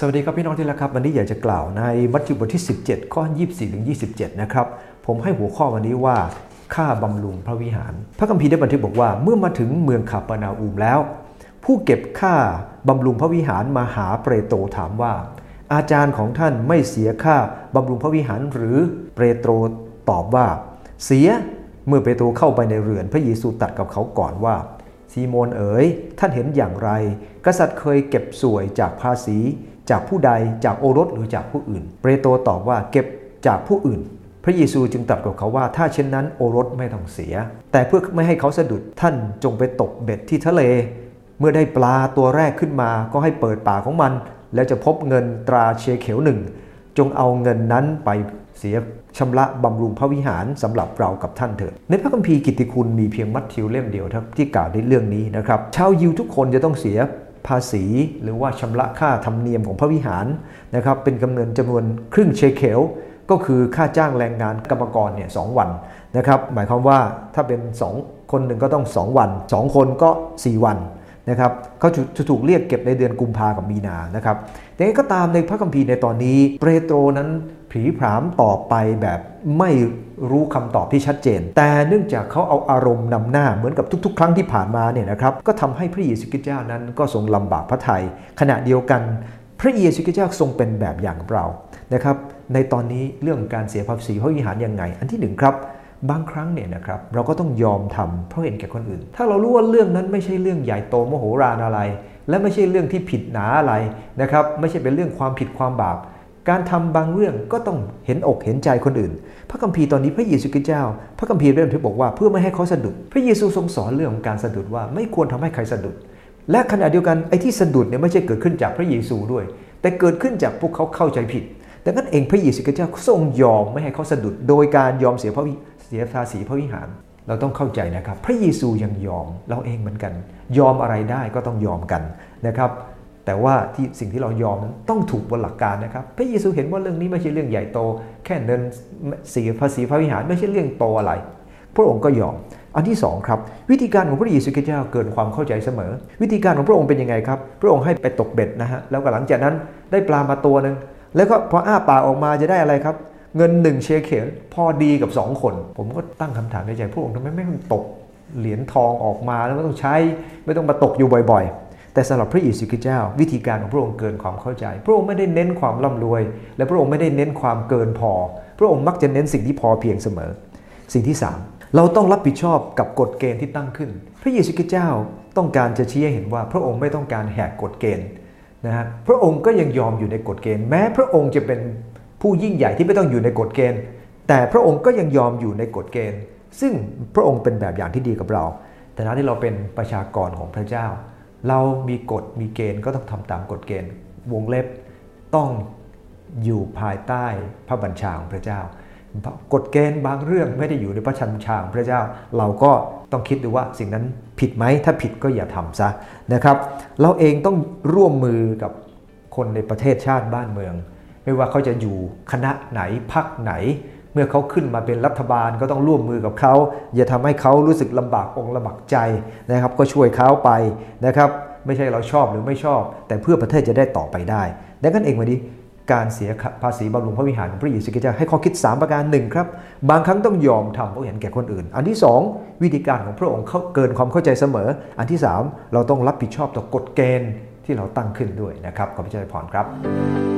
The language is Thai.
สวัสดีครับพี่น้องที่รักครับ วันนี้อยากจะกล่าวในมัทธิวบทที่ 17 ข้อ 24ถึง27 นะครับ ผมให้หัวข้อวันนี้ว่าค่าบำรุงพระวิหาร พระคัมภีร์ได้บันทึกบอกว่าเมื่อมาถึงเมืองคาปานาอูมแล้ว ผู้เก็บค่าบำรุงพระวิหารมาหาเปโตรถามว่า อาจารย์ของท่านไม่เสียค่าบำรุงพระวิหารหรือเปโตรตอบว่า เสียเมื่อเปโตรเข้าไปในเรือนพระเยซูตรัสกับเขาก่อนว่าซีโมนเอ๋ยท่านเห็นอย่างไร กษัตริย์เคยเก็บส่วยหรือภาษี จากผู้ใดจากโอรสหรือจากผู้อื่น เปโตรตอบว่าเก็บจากผู้อื่น พระเยซูจึงตรัสกับเขาว่า ถ้าเช่นนั้นโอรสไม่ต้องเสีย แต่เพื่อไม่ให้เขาสะดุดท่านจงไปตกเบ็ดที่ทะเล เมื่อได้ปลาตัวแรกขึ้นมาก็ให้เปิดปากของมัน แล้วจะพบเงินตราเชเขลหนึ่งจงเอาเงินนั้นไปเสียค่าบำรุงพระวิหารสำหรับเรากับท่านเถิด ในพระคัมภีร์กิตติคุณมีเพียงมัทธิวเล่มเดียวที่กล่าวในเรื่องนี้นะครับ ชาวยิวทุกคนจะต้องเสีย ภาษี หรือว่าชำระค่าธรรมเนียมของพระวิหารนะครับเป็นกำเนินจำนวนครึ่งเชเคลก็คือค่าจ้างแรงงานกรรมกรเนี่ยสวันนะครับหมายความว่าถ้าเป็น 2 คนหนึ่งก็ต้อง 2 วัน 2 คนก็ 4 วัน นะครับเขาจะถูกเรียกเก็บในเดือนกุมภากับมีนานะครับแต่ก็ตามในพระคัมภีร์ในตอนนี้ เปโตรนั้นผีผามตอบไปแบบไม่รู้คำตอบที่ชัดเจน แต่เนื่องจากเขาเอาอารมณ์นำหน้าเหมือนกับทุก ๆ ครั้งที่ผ่านมาเนี่ยนะครับก็ทำให้พระเยซูคริสต์เจ้านั้นก็ทรงลำบากพระทยัยขณะเดียวกัน พระเยซูคริสต์เจ้าทรงเป็นแบบอย่างเรานะครับในตอนนี้เรื่องการเสียภาษีพระวิหารยังไง อันที่หนึ่งครับ บางครั้งเนี่ยนะครับเราก็ต้องยอมทำเพราะเห็นแก่คนอื่น ถ้าเรารู้ว่าเรื่องนั้นไม่ใช่เรื่องใหญ่โตมโหฬารอะไร และไม่ใช่เรื่องที่ผิดหนาอะไรนะครับไม่ใช่เป็นเรื่องความผิดความบาปการทำบางเรื่องก็ต้องเห็นอกเห็นใจคนอื่น พระคัมภีร์ตอนนี้พระเยซูคริสต์เจ้า พระคัมภีร์เริ่มที่บอกว่าเพื่อไม่ให้เขาสะดุด พระเยซูทรงสอนเรื่องของการสะดุดว่าไม่ควรทำให้ใครสะดุด และขณะเดียวกันไอ้ที่สะดุดเนี่ยไม่ใช่เกิดขึ้นจากพระเยซูด้วย แต่เกิดขึ้นจากพวกเขาเข้าใจผิดดังนั้นเองพระเยซูคริสต์เจ้าทรงยอมไม่ให้เขาสะดุด โดยการยอมเสียพระ เสียภาษีพระวิหาร เราต้องเข้าใจนะครับ พระเยซูยังยอมเราเองเหมือนกัน ยอมอะไรได้ก็ต้องยอมกันนะครับ แต่ว่าที่สิ่งที่เรายอมนั้นต้องถูกบนหลักการนะครับ พระเยซูเห็นว่าเรื่องนี้ไม่ใช่เรื่องใหญ่โต แค่เดินเสียภาษีพระวิหารไม่ใช่เรื่องโตอะไร พระองค์ก็ยอมอันที่2ครับวิธีการของพระเยซูคริสต์เจ้าเกินความเข้าใจเสมอ วิธีการของพระองค์เป็นยังไงครับ พระองค์ให้ไปตกเบ็ดนะฮะแล้วก็หลังจากนั้นได้ปลามาตัวหนึ่งแล้วก็พออ้าปากออกมาจะได้อะไรครับ เงินหนึ่งเชเคลพอดีกับ 2 คน ผมก็ตั้งคำถามในใจพระองค์ทำไมไม่ตกเหรียญทองออกมาแล้วไม่ต้องใช้ไม่ต้องมาตกอยู่บ่อยๆ แต่สำหรับพระเยซูคริสต์เจ้า วิธีการของพระองค์เกินความเข้าใจ พระองค์ไม่ได้เน้นความร่ำรวย และพระองค์ไม่ได้เน้นความเกินพอ พระองค์มักจะเน้นสิ่งที่พอเพียงเสมอ สิ่งที่ 3 เราต้องรับผิดชอบกับกฎเกณฑ์ที่ตั้งขึ้น พระเยซูคริสต์เจ้าต้องการจะชี้ให้เห็นว่าพระองค์ไม่ต้องการแหกกฎเกณฑ์นะฮะพระองค์ก็ยังยอมอยู่ในกฎเกณฑ์แม้พระองค์จะเป็น ผู้ยิ่งใหญ่ที่ไม่ต้องอยู่ในกฎเกณฑ์ แต่พระองค์ก็ยังยอมอยู่ในกฎเกณฑ์ ซึ่งพระองค์เป็นแบบอย่างที่ดีกับเรา แต่ถ้าที่เราเป็นประชากรของพระเจ้า เรามีกฎมีเกณฑ์ก็ต้องทำตามกฎเกณฑ์ วงเล็บต้องอยู่ภายใต้พระบัญชาของพระเจ้ากฎเกณฑ์บางเรื่องไม่ได้อยู่ในพระชันชาของพระเจ้า เราก็ต้องคิดดูว่าสิ่งนั้นผิดไหมถ้าผิดก็อย่าทำซะนะครับ เราเองต้องร่วมมือกับคนในประเทศชาติบ้านเมือง ไม่ว่าเขาจะอยู่คณะไหนพักไหน เมื่อเขาขึ้นมาเป็นรัฐบาลก็ต้องร่วมมือกับเขา อย่าทำให้เขารู้สึกลำบากองลำบากใจนะครับ ก็ช่วยเขาไปนะครับ ไม่ใช่เราชอบหรือไม่ชอบ แต่เพื่อประเทศจะได้ต่อไปได้ดังนั้นเองวันนี้การเสียภาษีบำรุงพระวิหารของพระเยซูคริสต์ให้ข้อคิด 3 ประการหนึ่งครับบางครั้งต้องยอมทำเพราะเห็นแก่คนอื่น อันที่ 2 วิธีการของพระองค์เกินความเข้าใจเสมอ อันที่ 3 เราต้องรับผิดชอบต่อกฎเกณฑ์ที่เราตั้งขึ้นด้วยนะครับขอพระเจ้าพรครับ